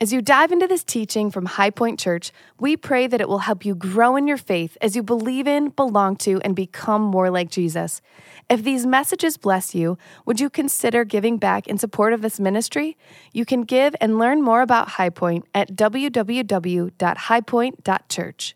As you dive into this teaching from High Point Church, we pray that it will help you grow in your faith as you believe in, belong to, and become more like Jesus. If these messages bless you, would you consider giving back in support of this ministry? You can give and learn more about High Point at www.highpoint.church.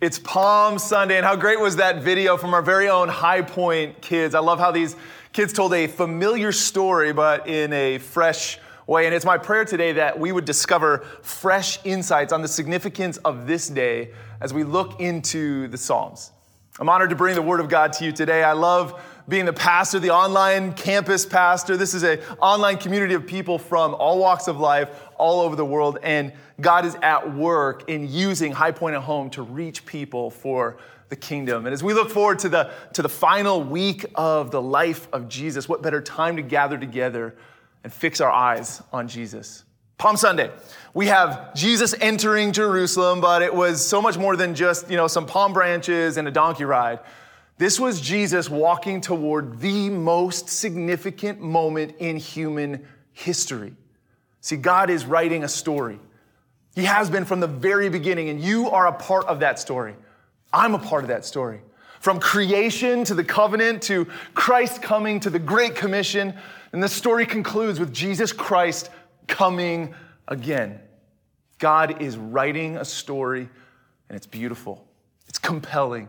It's Palm Sunday, and how great was that video from our very own High Point kids? I love how these kids told a familiar story, but in a fresh way. And it's my prayer today that we would discover fresh insights on the significance of this day as we look into the Psalms. I'm honored to bring the Word of God to you today. I love being the pastor, the online campus pastor. This is an online community of people from all walks of life, all over the world, and God is at work in using High Point at Home to reach people for the kingdom. And as we look forward to the, to the final week of the life of Jesus, what better time to gather together and fix our eyes on Jesus. Palm Sunday, we have Jesus entering Jerusalem, but it was so much more than just, you know, some palm branches and a donkey ride. This was Jesus walking toward the most significant moment in human history. See, God is writing a story. He has been from the very beginning, and you are a part of that story. I'm a part of that story. From creation to the covenant to Christ coming to the Great Commission, and the story concludes with Jesus Christ coming again. God is writing a story, and it's beautiful, it's compelling.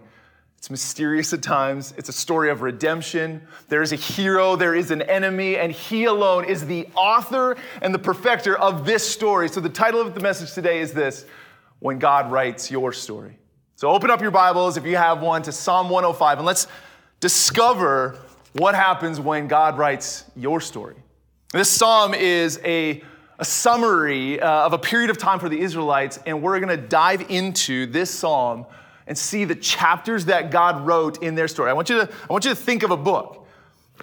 It's mysterious at times. It's a story of redemption. There is a hero, there is an enemy, and he alone is the author and the perfecter of this story. So, the title of the message today is this When God Writes Your Story. So, open up your Bibles, if you have one, to Psalm 105, and let's discover what happens when God writes your story. This psalm is a, a summary uh, of a period of time for the Israelites, and we're going to dive into this psalm and see the chapters that God wrote in their story. I want you to, I want you to think of a book.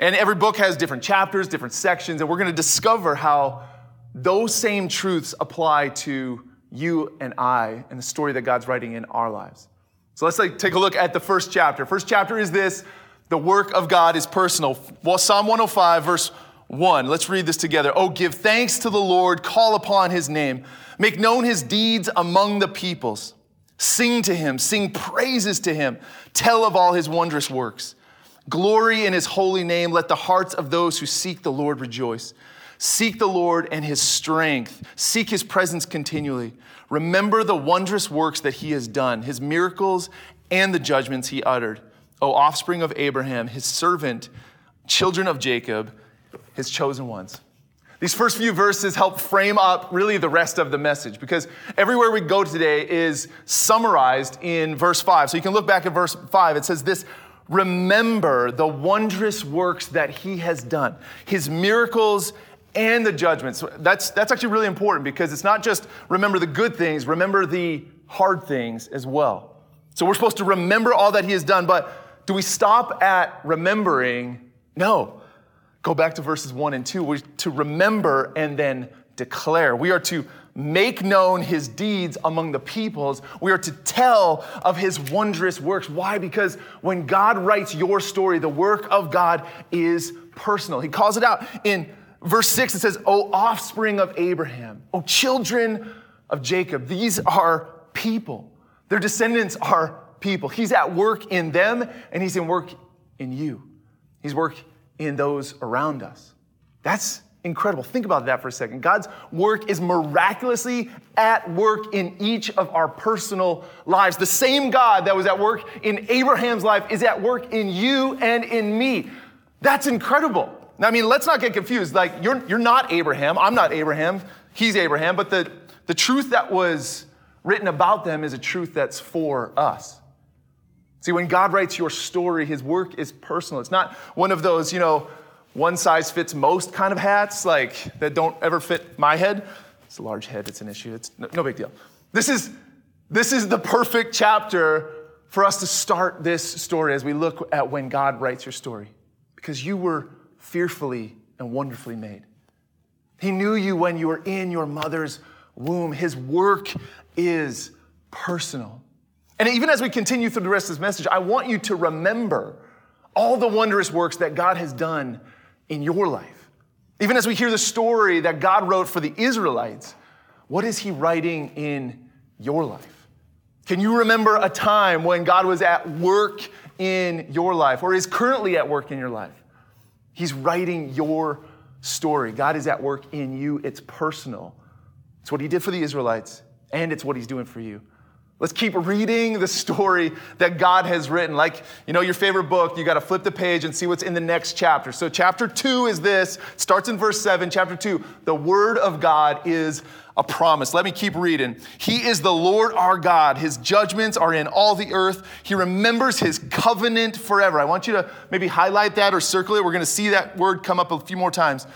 And every book has different chapters, different sections, and we're going to discover how those same truths apply to you and I and the story that God's writing in our lives. So let's like, take a look at the first chapter. First chapter is this the work of God is personal. Well, Psalm 105, verse 1. Let's read this together. Oh, give thanks to the Lord, call upon his name, make known his deeds among the peoples. Sing to him, sing praises to him, tell of all his wondrous works. Glory in his holy name. Let the hearts of those who seek the Lord rejoice. Seek the Lord and his strength. Seek his presence continually. Remember the wondrous works that he has done, his miracles and the judgments he uttered. O offspring of Abraham, his servant, children of Jacob, his chosen ones. These first few verses help frame up really the rest of the message because everywhere we go today is summarized in verse 5. So you can look back at verse 5. It says this Remember the wondrous works that he has done, his miracles and the judgments. That's, that's actually really important because it's not just remember the good things, remember the hard things as well. So we're supposed to remember all that he has done, but do we stop at remembering? No. Go back to verses 1 and 2. We're to remember and then declare. We are to make known his deeds among the peoples. We are to tell of his wondrous works. Why? Because when God writes your story, the work of God is personal. He calls it out in verse 6. It says, O offspring of Abraham, O children of Jacob. These are people. Their descendants are people. He's at work in them and he's in work in you. He's work in those around us. That's incredible. Think about that for a second. God's work is miraculously at work in each of our personal lives. The same God that was at work in Abraham's life is at work in you and in me. That's incredible. Now, I mean, let's not get confused. Like, you're, you're not Abraham. I'm not Abraham. He's Abraham. But the, the truth that was written about them is a truth that's for us. See, when God writes your story, his work is personal. It's not one of those, you know, one size fits most kind of hats, like that don't ever fit my head. It's a large head, it's an issue. It's no, no big deal. This is, this is the perfect chapter for us to start this story as we look at when God writes your story. Because you were fearfully and wonderfully made. He knew you when you were in your mother's womb. His work is personal. And even as we continue through the rest of this message, I want you to remember all the wondrous works that God has done in your life. Even as we hear the story that God wrote for the Israelites, what is He writing in your life? Can you remember a time when God was at work in your life or is currently at work in your life? He's writing your story. God is at work in you. It's personal. It's what He did for the Israelites, and it's what He's doing for you. Let's keep reading the story that God has written. Like, you know, your favorite book, you got to flip the page and see what's in the next chapter. So, chapter two is this, starts in verse seven. Chapter two, the word of God is a promise. Let me keep reading. He is the Lord our God. His judgments are in all the earth. He remembers his covenant forever. I want you to maybe highlight that or circle it. We're going to see that word come up a few more times.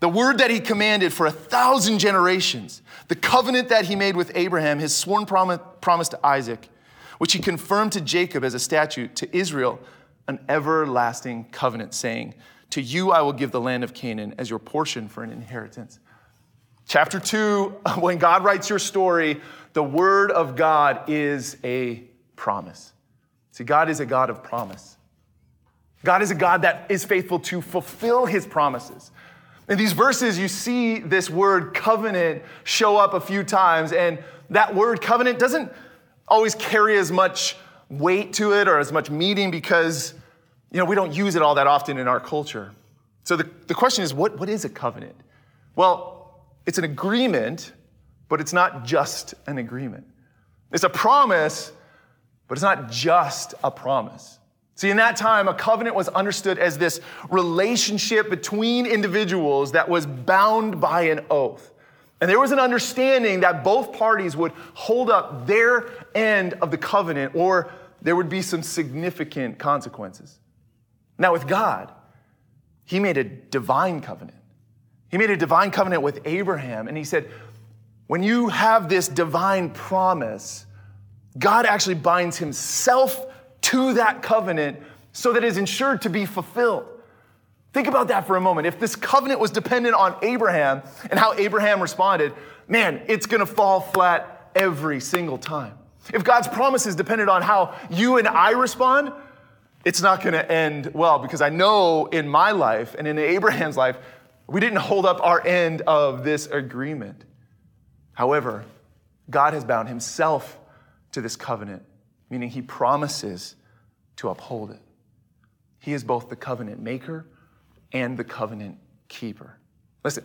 The word that he commanded for a thousand generations, the covenant that he made with Abraham, his sworn promise, to Isaac, which he confirmed to Jacob as a statute, to Israel, an everlasting covenant, saying, To you I will give the land of Canaan as your portion for an inheritance. Chapter two, when God writes your story, the word of God is a promise. See, God is a God of promise. God is a God that is faithful to fulfill his promises. In these verses, you see this word covenant show up a few times, and that word covenant doesn't always carry as much weight to it or as much meaning because you know we don't use it all that often in our culture. So the, the question is, what, what is a covenant? Well, it's an agreement, but it's not just an agreement. It's a promise, but it's not just a promise. See, in that time, a covenant was understood as this relationship between individuals that was bound by an oath. And there was an understanding that both parties would hold up their end of the covenant or there would be some significant consequences. Now, with God, He made a divine covenant. He made a divine covenant with Abraham, and He said, when you have this divine promise, God actually binds Himself to that covenant so that it is ensured to be fulfilled. Think about that for a moment. If this covenant was dependent on Abraham and how Abraham responded, man, it's gonna fall flat every single time. If God's promise is dependent on how you and I respond, it's not gonna end well because I know in my life and in Abraham's life, we didn't hold up our end of this agreement. However, God has bound himself to this covenant meaning he promises to uphold it. He is both the covenant maker and the covenant keeper. Listen,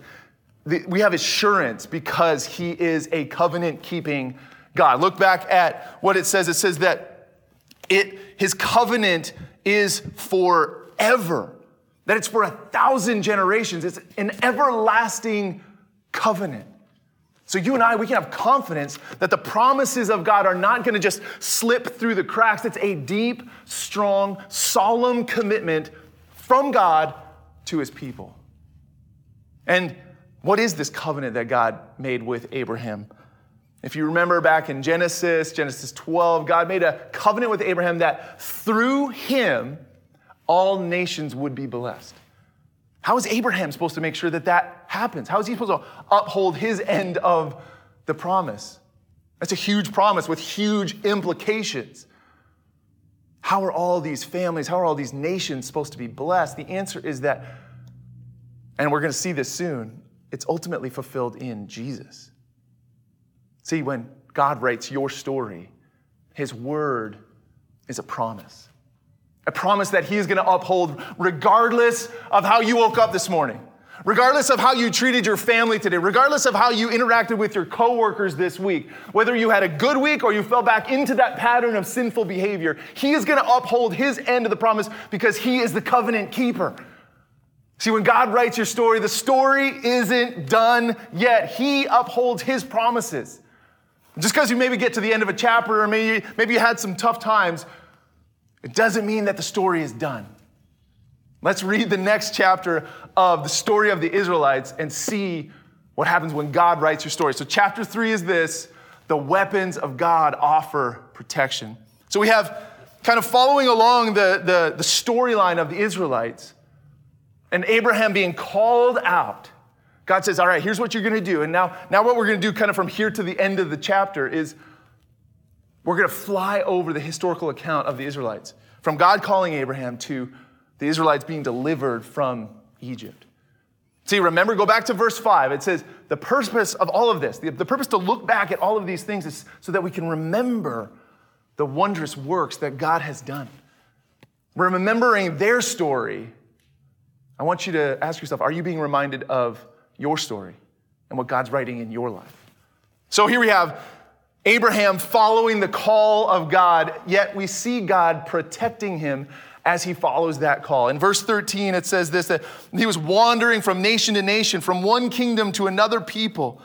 the, we have assurance because he is a covenant keeping God. Look back at what it says. It says that it, his covenant is forever, that it's for a thousand generations. It's an everlasting covenant. So, you and I, we can have confidence that the promises of God are not going to just slip through the cracks. It's a deep, strong, solemn commitment from God to his people. And what is this covenant that God made with Abraham? If you remember back in Genesis, Genesis 12, God made a covenant with Abraham that through him, all nations would be blessed. How is Abraham supposed to make sure that that happens? How is he supposed to uphold his end of the promise? That's a huge promise with huge implications. How are all these families, how are all these nations supposed to be blessed? The answer is that, and we're going to see this soon, it's ultimately fulfilled in Jesus. See, when God writes your story, his word is a promise a promise that He is going to uphold regardless of how you woke up this morning, regardless of how you treated your family today, regardless of how you interacted with your coworkers this week, whether you had a good week or you fell back into that pattern of sinful behavior, He is going to uphold His end of the promise because He is the covenant keeper. See, when God writes your story, the story isn't done yet. He upholds His promises. Just because you maybe get to the end of a chapter or maybe, maybe you had some tough times, it doesn't mean that the story is done. Let's read the next chapter of the story of the Israelites and see what happens when God writes your story. So, chapter three is this the weapons of God offer protection. So, we have kind of following along the, the, the storyline of the Israelites and Abraham being called out. God says, All right, here's what you're going to do. And now, now, what we're going to do, kind of from here to the end of the chapter, is we're going to fly over the historical account of the Israelites, from God calling Abraham to the Israelites being delivered from Egypt. See, remember, go back to verse 5. It says, the purpose of all of this, the, the purpose to look back at all of these things is so that we can remember the wondrous works that God has done. Remembering their story, I want you to ask yourself are you being reminded of your story and what God's writing in your life? So here we have Abraham following the call of God, yet we see God protecting him as he follows that call. In verse 13, it says this that he was wandering from nation to nation, from one kingdom to another people.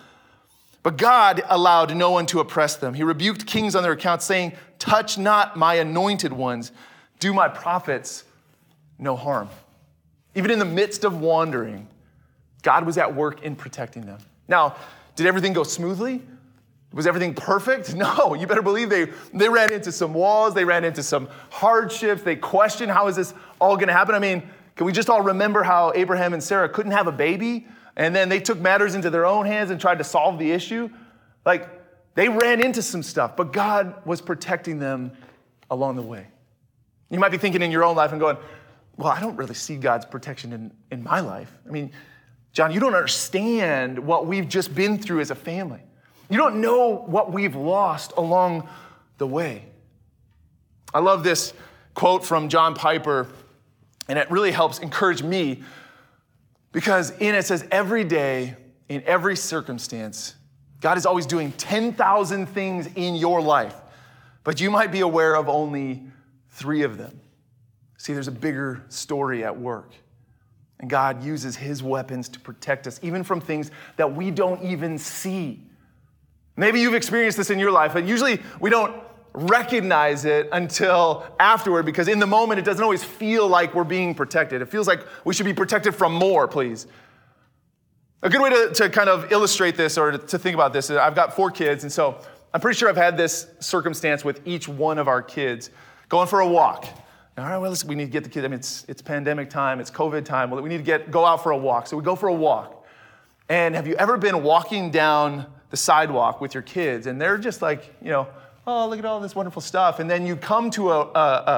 But God allowed no one to oppress them. He rebuked kings on their account, saying, Touch not my anointed ones, do my prophets no harm. Even in the midst of wandering, God was at work in protecting them. Now, did everything go smoothly? Was everything perfect? No, you better believe they, they ran into some walls, they ran into some hardships, they questioned how is this all gonna happen? I mean, can we just all remember how Abraham and Sarah couldn't have a baby? And then they took matters into their own hands and tried to solve the issue? Like, they ran into some stuff, but God was protecting them along the way. You might be thinking in your own life and going, well, I don't really see God's protection in, in my life. I mean, John, you don't understand what we've just been through as a family. You don't know what we've lost along the way. I love this quote from John Piper, and it really helps encourage me because in it says, every day, in every circumstance, God is always doing 10,000 things in your life, but you might be aware of only three of them. See, there's a bigger story at work. And God uses his weapons to protect us, even from things that we don't even see. Maybe you've experienced this in your life, but usually we don't recognize it until afterward because in the moment it doesn't always feel like we're being protected. It feels like we should be protected from more, please. A good way to, to kind of illustrate this or to, think about this is I've got four kids, and so I'm pretty sure I've had this circumstance with each one of our kids going for a walk. All right, well, listen, we need to get the kids. I mean, it's, it's pandemic time, it's COVID time. Well, we need to get go out for a walk. So we go for a walk. And have you ever been walking down the sidewalk with your kids, and they're just like, you know, oh, look at all this wonderful stuff. And then you come to a, a,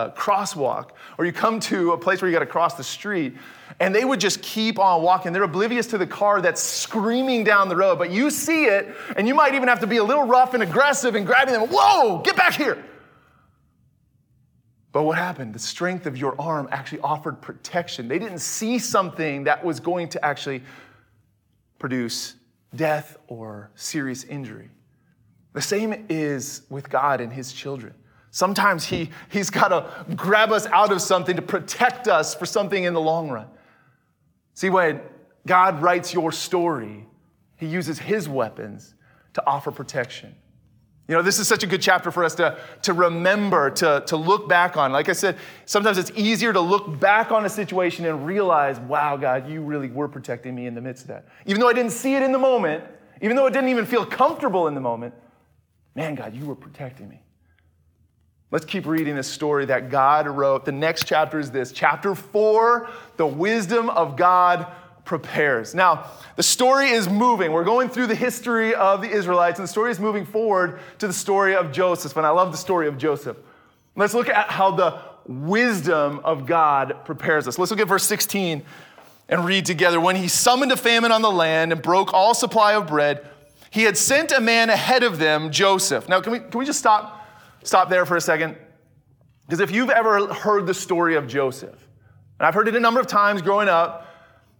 a crosswalk, or you come to a place where you got to cross the street, and they would just keep on walking. They're oblivious to the car that's screaming down the road, but you see it, and you might even have to be a little rough and aggressive and grabbing them. Whoa, get back here. But what happened? The strength of your arm actually offered protection. They didn't see something that was going to actually produce death or serious injury. The same is with God and His children. Sometimes he, He's got to grab us out of something to protect us for something in the long run. See, when God writes your story, He uses His weapons to offer protection. You know, this is such a good chapter for us to, to remember, to, to look back on. Like I said, sometimes it's easier to look back on a situation and realize, wow, God, you really were protecting me in the midst of that. Even though I didn't see it in the moment, even though it didn't even feel comfortable in the moment, man, God, you were protecting me. Let's keep reading this story that God wrote. The next chapter is this chapter four, the wisdom of God prepares. Now, the story is moving. We're going through the history of the Israelites, and the story is moving forward to the story of Joseph. And I love the story of Joseph. Let's look at how the wisdom of God prepares us. Let's look at verse 16 and read together. When he summoned a famine on the land and broke all supply of bread, he had sent a man ahead of them, Joseph. Now, can we, can we just stop, stop there for a second? Because if you've ever heard the story of Joseph, and I've heard it a number of times growing up,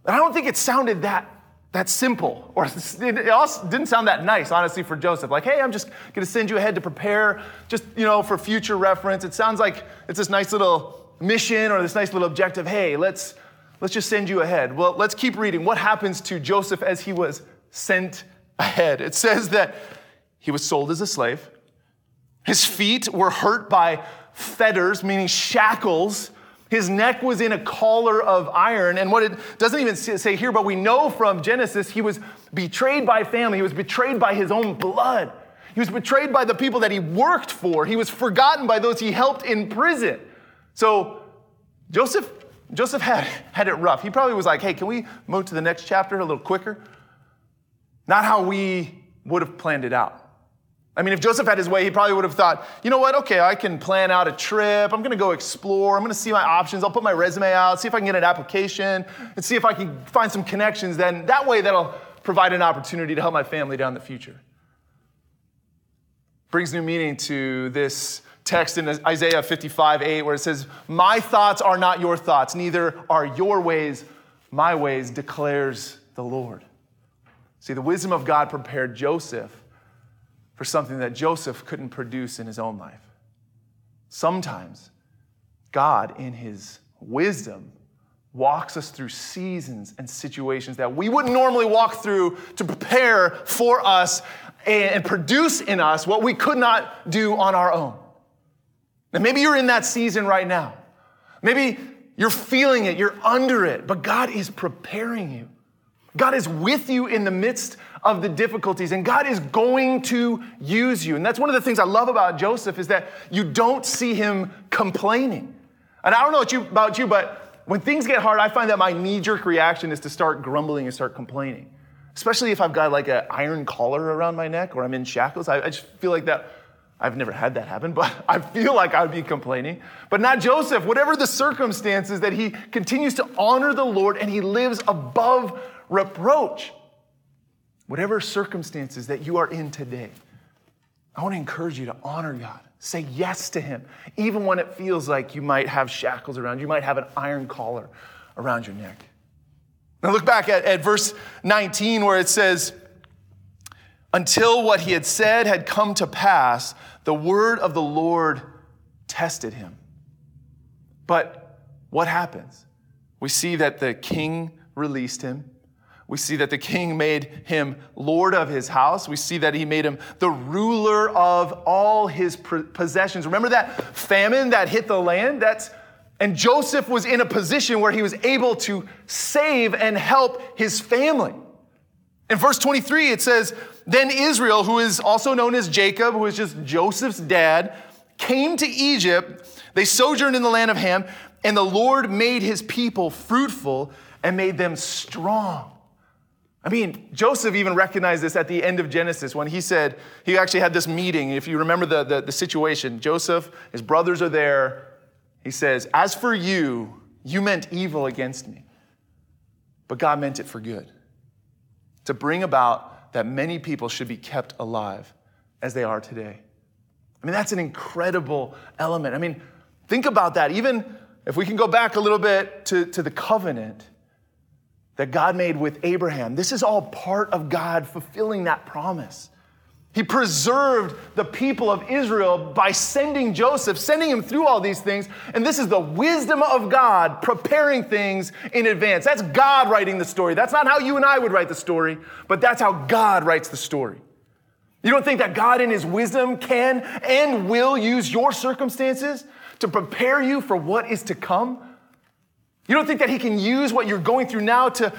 and I don't think it sounded that, that simple, or it also didn't sound that nice, honestly, for Joseph. Like, hey, I'm just gonna send you ahead to prepare, just, you know, for future reference. It sounds like it's this nice little mission or this nice little objective. Hey, let's, let's just send you ahead. Well, let's keep reading. What happens to Joseph as he was sent ahead? It says that he was sold as a slave. His feet were hurt by fetters, meaning shackles his neck was in a collar of iron. And what it doesn't even say here, but we know from Genesis, he was betrayed by family. He was betrayed by his own blood. He was betrayed by the people that he worked for. He was forgotten by those he helped in prison. So Joseph, Joseph had, had it rough. He probably was like, hey, can we move to the next chapter a little quicker? Not how we would have planned it out. I mean, if Joseph had his way, he probably would have thought, you know what, okay, I can plan out a trip. I'm gonna go explore. I'm gonna see my options. I'll put my resume out, see if I can get an application, and see if I can find some connections. Then that way, that'll provide an opportunity to help my family down the future. Brings new meaning to this text in Isaiah 55 8, where it says, My thoughts are not your thoughts, neither are your ways my ways, declares the Lord. See, the wisdom of God prepared Joseph for something that Joseph couldn't produce in his own life. Sometimes God, in his wisdom, walks us through seasons and situations that we wouldn't normally walk through to prepare for us and produce in us what we could not do on our own. And maybe you're in that season right now. Maybe you're feeling it, you're under it, but God is preparing you. God is with you in the midst of the difficulties, and God is going to use you. And that's one of the things I love about Joseph is that you don't see him complaining. And I don't know about you, but when things get hard, I find that my knee-jerk reaction is to start grumbling and start complaining. Especially if I've got like an iron collar around my neck or I'm in shackles. I, I just feel like that I've never had that happen, but I feel like I would be complaining. But not Joseph. Whatever the circumstances, that he continues to honor the Lord and he lives above reproach. Whatever circumstances that you are in today, I want to encourage you to honor God. Say yes to Him, even when it feels like you might have shackles around you, might have an iron collar around your neck. Now look back at, at verse 19 where it says, Until what he had said had come to pass, the word of the Lord tested him. But what happens? We see that the king released him. We see that the king made him lord of his house. We see that he made him the ruler of all his possessions. Remember that famine that hit the land? That's and Joseph was in a position where he was able to save and help his family. In verse 23, it says, Then Israel, who is also known as Jacob, who is just Joseph's dad, came to Egypt. They sojourned in the land of Ham, and the Lord made his people fruitful and made them strong. I mean, Joseph even recognized this at the end of Genesis when he said, he actually had this meeting. If you remember the, the, the, situation, Joseph, his brothers are there. He says, As for you, you meant evil against me, but God meant it for good, to bring about that many people should be kept alive as they are today. I mean, that's an incredible element. I mean, think about that. Even if we can go back a little bit to, to the covenant, that God made with Abraham. This is all part of God fulfilling that promise. He preserved the people of Israel by sending Joseph, sending him through all these things. And this is the wisdom of God preparing things in advance. That's God writing the story. That's not how you and I would write the story, but that's how God writes the story. You don't think that God, in His wisdom, can and will use your circumstances to prepare you for what is to come? You don't think that He can use what you're going through now to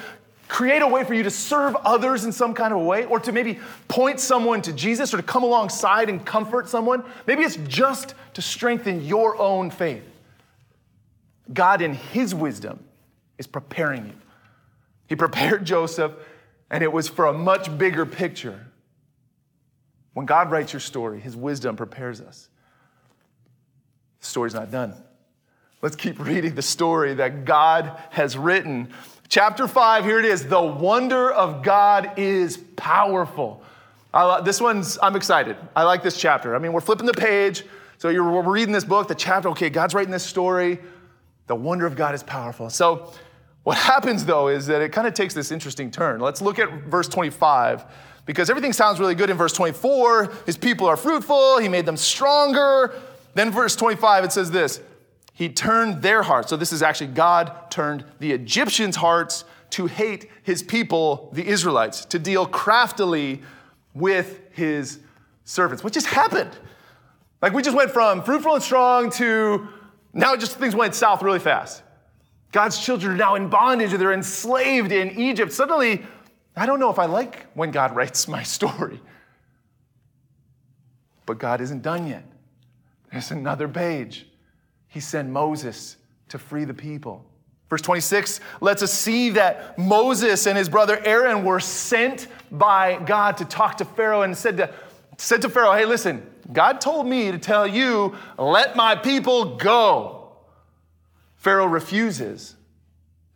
create a way for you to serve others in some kind of way, or to maybe point someone to Jesus, or to come alongside and comfort someone? Maybe it's just to strengthen your own faith. God, in His wisdom, is preparing you. He prepared Joseph, and it was for a much bigger picture. When God writes your story, His wisdom prepares us. The story's not done. Let's keep reading the story that God has written. Chapter 5, here it is. The wonder of God is powerful. I, this one's, I'm excited. I like this chapter. I mean, we're flipping the page. So you're, we're reading this book, the chapter, okay, God's writing this story. The wonder of God is powerful. So what happens though is that it kind of takes this interesting turn. Let's look at verse 25 because everything sounds really good in verse 24. His people are fruitful, he made them stronger. Then verse 25, it says this he turned their hearts. So this is actually God turned the Egyptians' hearts to hate his people, the Israelites, to deal craftily with his servants. What just happened? Like we just went from fruitful and strong to now just things went south really fast. God's children are now in bondage, they're enslaved in Egypt. Suddenly, I don't know if I like when God writes my story. But God isn't done yet. There's another page he sent Moses to free the people. Verse 26 lets us see that Moses and his brother Aaron were sent by God to talk to Pharaoh and said to said to Pharaoh, Hey, listen, God told me to tell you, let my people go. Pharaoh refuses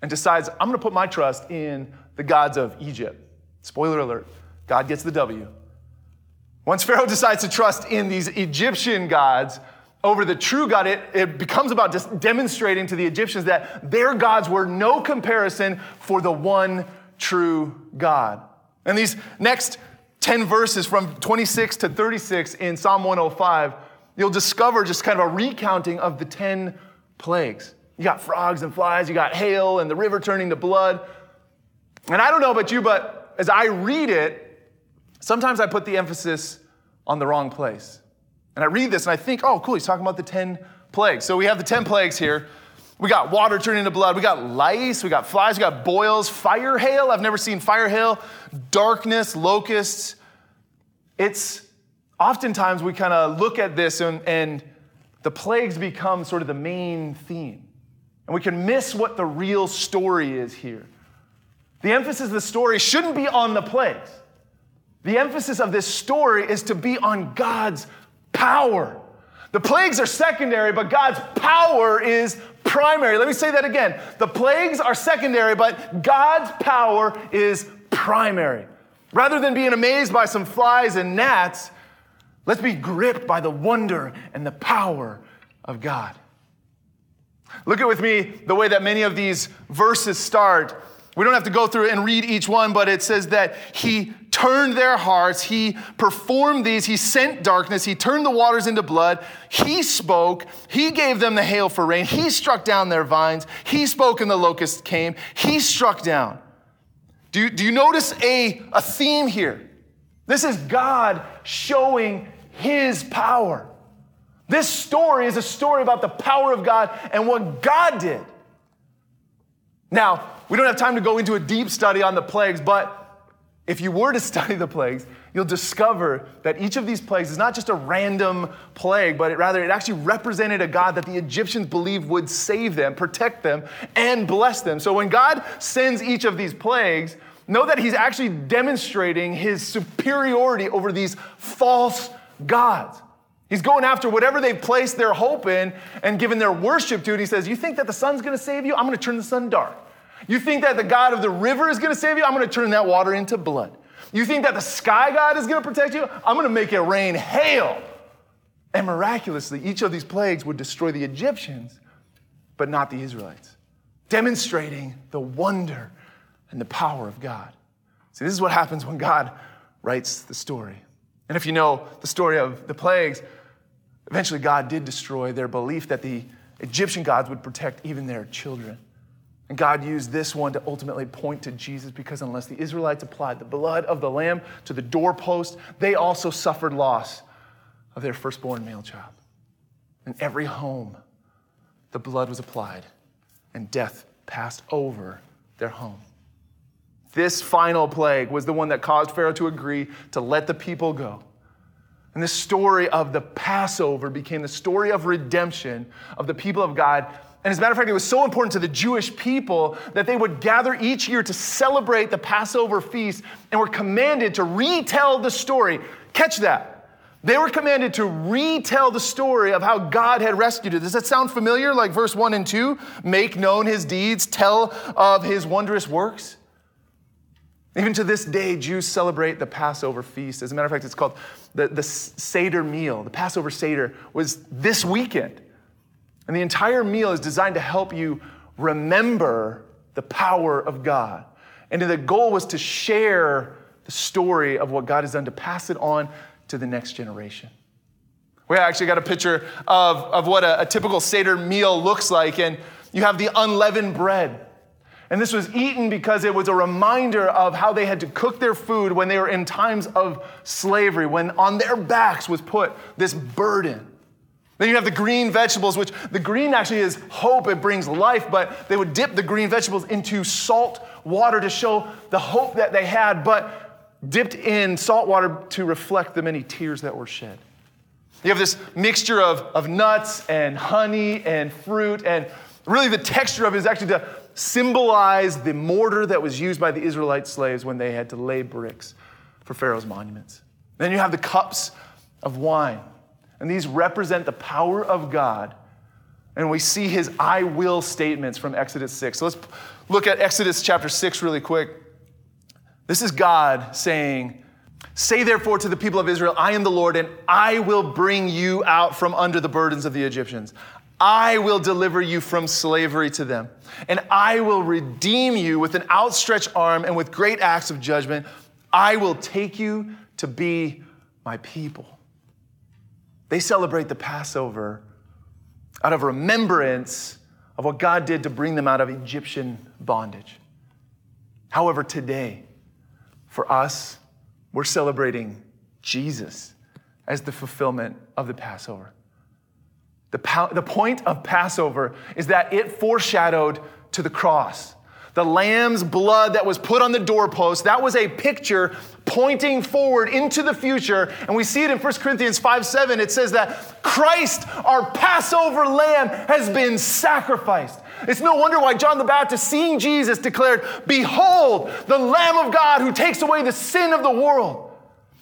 and decides, I'm going to put my trust in the gods of Egypt. Spoiler alert, God gets the W. Once Pharaoh decides to trust in these Egyptian gods over the true God, it, it becomes about just demonstrating to the Egyptians that their gods were no comparison for the one true God. And these next 10 verses from 26 to 36 in Psalm 105, you'll discover just kind of a recounting of the 10 plagues. You got frogs and flies, you got hail and the river turning to blood. And I don't know about you, but as I read it, sometimes I put the emphasis on the wrong place. And I read this and I think, oh, cool, he's talking about the 10 plagues. So we have the 10 plagues here. We got water turning to blood. We got lice. We got flies. We got boils. Fire hail. I've never seen fire hail. Darkness, locusts. It's oftentimes we kind of look at this and, and the plagues become sort of the main theme. And we can miss what the real story is here. The emphasis of the story shouldn't be on the plagues. The emphasis of this story is to be on God's power. The plagues are secondary, but God's power is primary. Let me say that again. The plagues are secondary, but God's power is primary. Rather than being amazed by some flies and gnats, let's be gripped by the wonder and the power of God. Look at with me the way that many of these verses start. We don't have to go through and read each one, but it says that he turned their hearts. He performed these. He sent darkness. He turned the waters into blood. He spoke. He gave them the hail for rain. He struck down their vines. He spoke and the locust came. He struck down. Do you, do you notice a, a theme here? This is God showing his power. This story is a story about the power of God and what God did. Now, we don't have time to go into a deep study on the plagues, but if you were to study the plagues, you'll discover that each of these plagues is not just a random plague, but it, rather it actually represented a God that the Egyptians believed would save them, protect them, and bless them. So when God sends each of these plagues, know that He's actually demonstrating His superiority over these false gods. He's going after whatever they've placed their hope in and given their worship to. And he says, You think that the sun's gonna save you? I'm gonna turn the sun dark. You think that the God of the river is gonna save you? I'm gonna turn that water into blood. You think that the sky God is gonna protect you? I'm gonna make it rain hail. And miraculously, each of these plagues would destroy the Egyptians, but not the Israelites, demonstrating the wonder and the power of God. See, this is what happens when God writes the story. And if you know the story of the plagues, Eventually, God did destroy their belief that the Egyptian gods would protect even their children. And God used this one to ultimately point to Jesus because unless the Israelites applied the blood of the lamb to the doorpost, they also suffered loss of their firstborn male child. In every home, the blood was applied and death passed over their home. This final plague was the one that caused Pharaoh to agree to let the people go. And this story of the Passover became the story of redemption of the people of God. And as a matter of fact, it was so important to the Jewish people that they would gather each year to celebrate the Passover feast and were commanded to retell the story. Catch that. They were commanded to retell the story of how God had rescued it. Does that sound familiar? Like verse 1 and 2 make known his deeds, tell of his wondrous works. Even to this day, Jews celebrate the Passover feast. As a matter of fact, it's called the, the Seder meal. The Passover Seder was this weekend. And the entire meal is designed to help you remember the power of God. And the goal was to share the story of what God has done, to pass it on to the next generation. We actually got a picture of, of what a, a typical Seder meal looks like. And you have the unleavened bread. And this was eaten because it was a reminder of how they had to cook their food when they were in times of slavery, when on their backs was put this burden. Then you have the green vegetables, which the green actually is hope, it brings life, but they would dip the green vegetables into salt water to show the hope that they had, but dipped in salt water to reflect the many tears that were shed. You have this mixture of, of nuts and honey and fruit, and really the texture of it is actually to symbolize the mortar that was used by the Israelite slaves when they had to lay bricks for Pharaoh's monuments. Then you have the cups of wine. And these represent the power of God. And we see his I will statements from Exodus 6. So let's look at Exodus chapter 6 really quick. This is God saying, Say therefore to the people of Israel, I am the Lord, and I will bring you out from under the burdens of the Egyptians. I will deliver you from slavery to them, and I will redeem you with an outstretched arm and with great acts of judgment. I will take you to be my people. They celebrate the Passover out of remembrance of what God did to bring them out of Egyptian bondage. However, today, for us, we're celebrating Jesus as the fulfillment of the Passover. The, po- the point of Passover is that it foreshadowed to the cross. The lamb's blood that was put on the doorpost, that was a picture pointing forward into the future. And we see it in 1 Corinthians 5 7. It says that Christ, our Passover lamb, has been sacrificed. It's no wonder why John the Baptist, seeing Jesus, declared, Behold, the Lamb of God who takes away the sin of the world.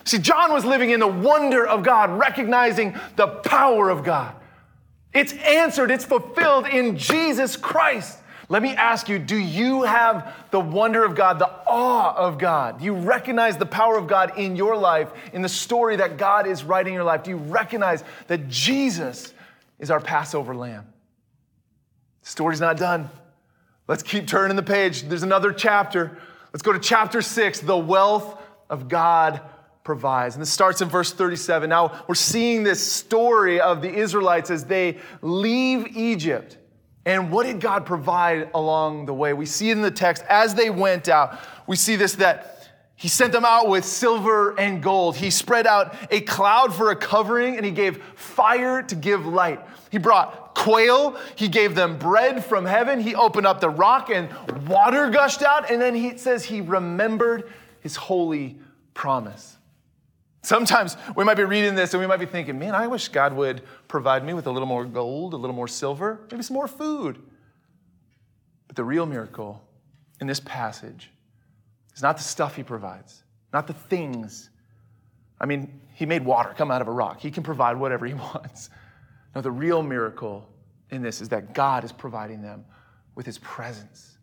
See, John was living in the wonder of God, recognizing the power of God. It's answered, it's fulfilled in Jesus Christ. Let me ask you do you have the wonder of God, the awe of God? Do you recognize the power of God in your life, in the story that God is writing in your life? Do you recognize that Jesus is our Passover lamb? The story's not done. Let's keep turning the page. There's another chapter. Let's go to chapter six the wealth of God provides. And this starts in verse 37. Now we're seeing this story of the Israelites as they leave Egypt. And what did God provide along the way? We see in the text as they went out, we see this that he sent them out with silver and gold. He spread out a cloud for a covering and he gave fire to give light. He brought quail. He gave them bread from heaven. He opened up the rock and water gushed out. And then he says he remembered his holy promise. Sometimes we might be reading this and we might be thinking, man, I wish God would provide me with a little more gold, a little more silver, maybe some more food. But the real miracle in this passage is not the stuff he provides, not the things. I mean, he made water come out of a rock, he can provide whatever he wants. No, the real miracle in this is that God is providing them with his presence.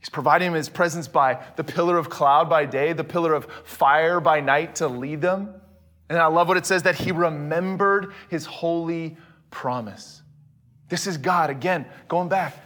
He's providing him his presence by the pillar of cloud by day, the pillar of fire by night to lead them. And I love what it says that he remembered his holy promise. This is God, again, going back,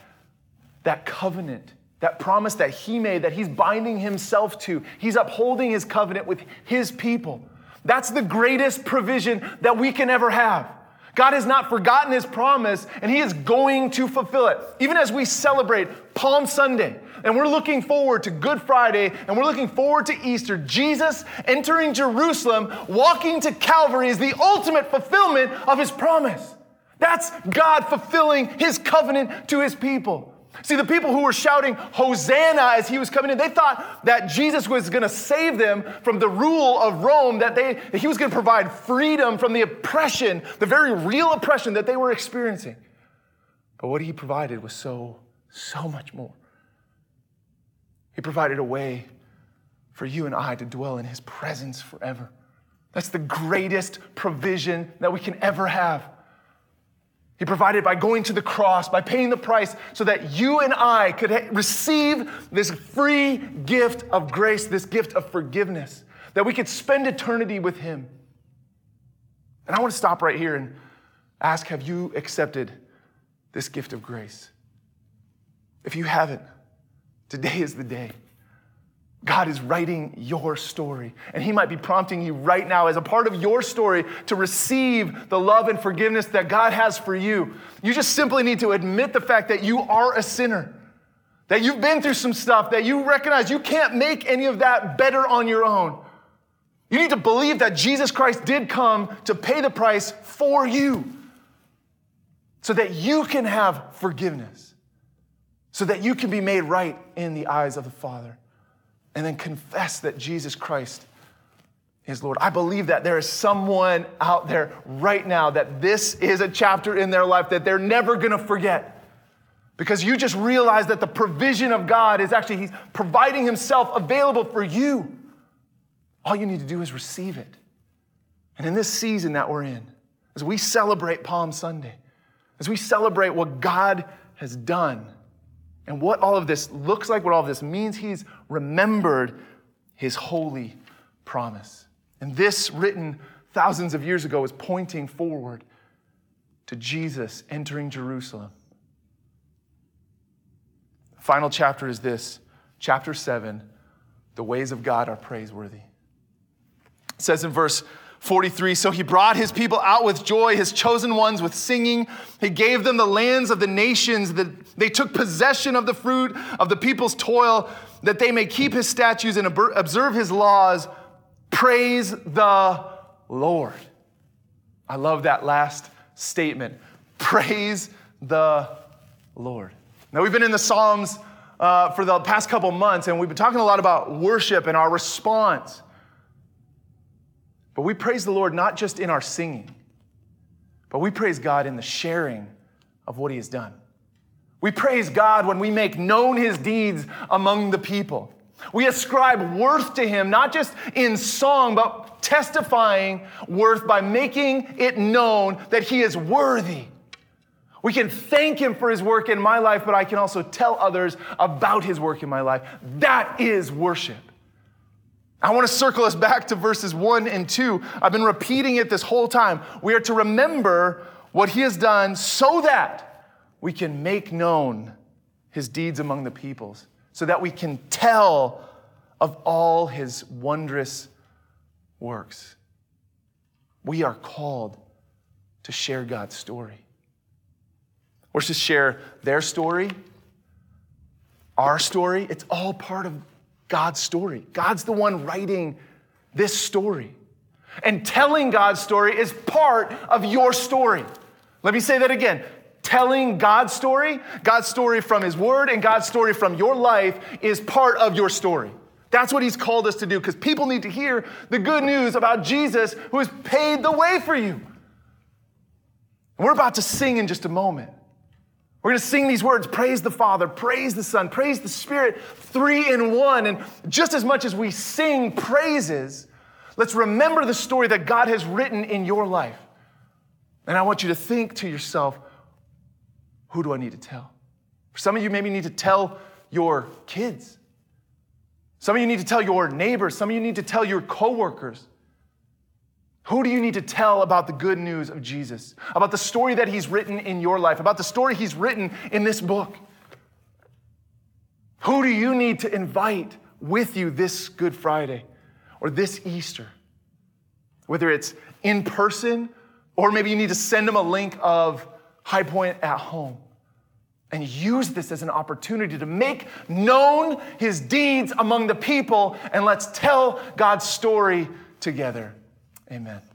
that covenant, that promise that he made, that he's binding himself to. He's upholding his covenant with his people. That's the greatest provision that we can ever have. God has not forgotten his promise and he is going to fulfill it. Even as we celebrate Palm Sunday and we're looking forward to Good Friday and we're looking forward to Easter, Jesus entering Jerusalem, walking to Calvary is the ultimate fulfillment of his promise. That's God fulfilling his covenant to his people. See, the people who were shouting Hosanna as he was coming in, they thought that Jesus was going to save them from the rule of Rome, that, they, that he was going to provide freedom from the oppression, the very real oppression that they were experiencing. But what he provided was so, so much more. He provided a way for you and I to dwell in his presence forever. That's the greatest provision that we can ever have. He provided by going to the cross, by paying the price, so that you and I could ha- receive this free gift of grace, this gift of forgiveness, that we could spend eternity with Him. And I want to stop right here and ask Have you accepted this gift of grace? If you haven't, today is the day. God is writing your story. And He might be prompting you right now, as a part of your story, to receive the love and forgiveness that God has for you. You just simply need to admit the fact that you are a sinner, that you've been through some stuff, that you recognize you can't make any of that better on your own. You need to believe that Jesus Christ did come to pay the price for you so that you can have forgiveness, so that you can be made right in the eyes of the Father and then confess that Jesus Christ is Lord. I believe that there is someone out there right now that this is a chapter in their life that they're never going to forget. Because you just realize that the provision of God is actually, He's providing Himself available for you. All you need to do is receive it. And in this season that we're in, as we celebrate Palm Sunday, as we celebrate what God has done and what all of this looks like, what all of this means, He's remembered His holy promise. And this, written thousands of years ago, is pointing forward to Jesus entering Jerusalem. The final chapter is this chapter 7 The ways of God are praiseworthy. It says in verse 43 So he brought his people out with joy, his chosen ones with singing. He gave them the lands of the nations, that they took possession of the fruit of the people's toil, that they may keep his statutes and observe his laws. Praise the Lord. I love that last statement. Praise the Lord. Now, we've been in the Psalms uh, for the past couple months, and we've been talking a lot about worship and our response. But we praise the Lord not just in our singing, but we praise God in the sharing of what He has done. We praise God when we make known His deeds among the people. We ascribe worth to Him, not just in song, but testifying worth by making it known that He is worthy. We can thank Him for His work in my life, but I can also tell others about His work in my life. That is worship. I want to circle us back to verses one and two. I've been repeating it this whole time. We are to remember what he has done so that we can make known his deeds among the peoples, so that we can tell of all his wondrous works. We are called to share God's story. We're to share their story, our story. It's all part of God's story. God's the one writing this story. And telling God's story is part of your story. Let me say that again. Telling God's story, God's story from His Word, and God's story from your life is part of your story. That's what He's called us to do because people need to hear the good news about Jesus who has paid the way for you. We're about to sing in just a moment. We're going to sing these words praise the Father, praise the Son, praise the Spirit, three in one. And just as much as we sing praises, let's remember the story that God has written in your life. And I want you to think to yourself, who do I need to tell? For some of you, maybe need to tell your kids. Some of you need to tell your neighbors. Some of you need to tell your coworkers. Who do you need to tell about the good news of Jesus? About the story that he's written in your life? About the story he's written in this book? Who do you need to invite with you this Good Friday or this Easter? Whether it's in person or maybe you need to send them a link of High Point at home and use this as an opportunity to make known his deeds among the people and let's tell God's story together. Amen.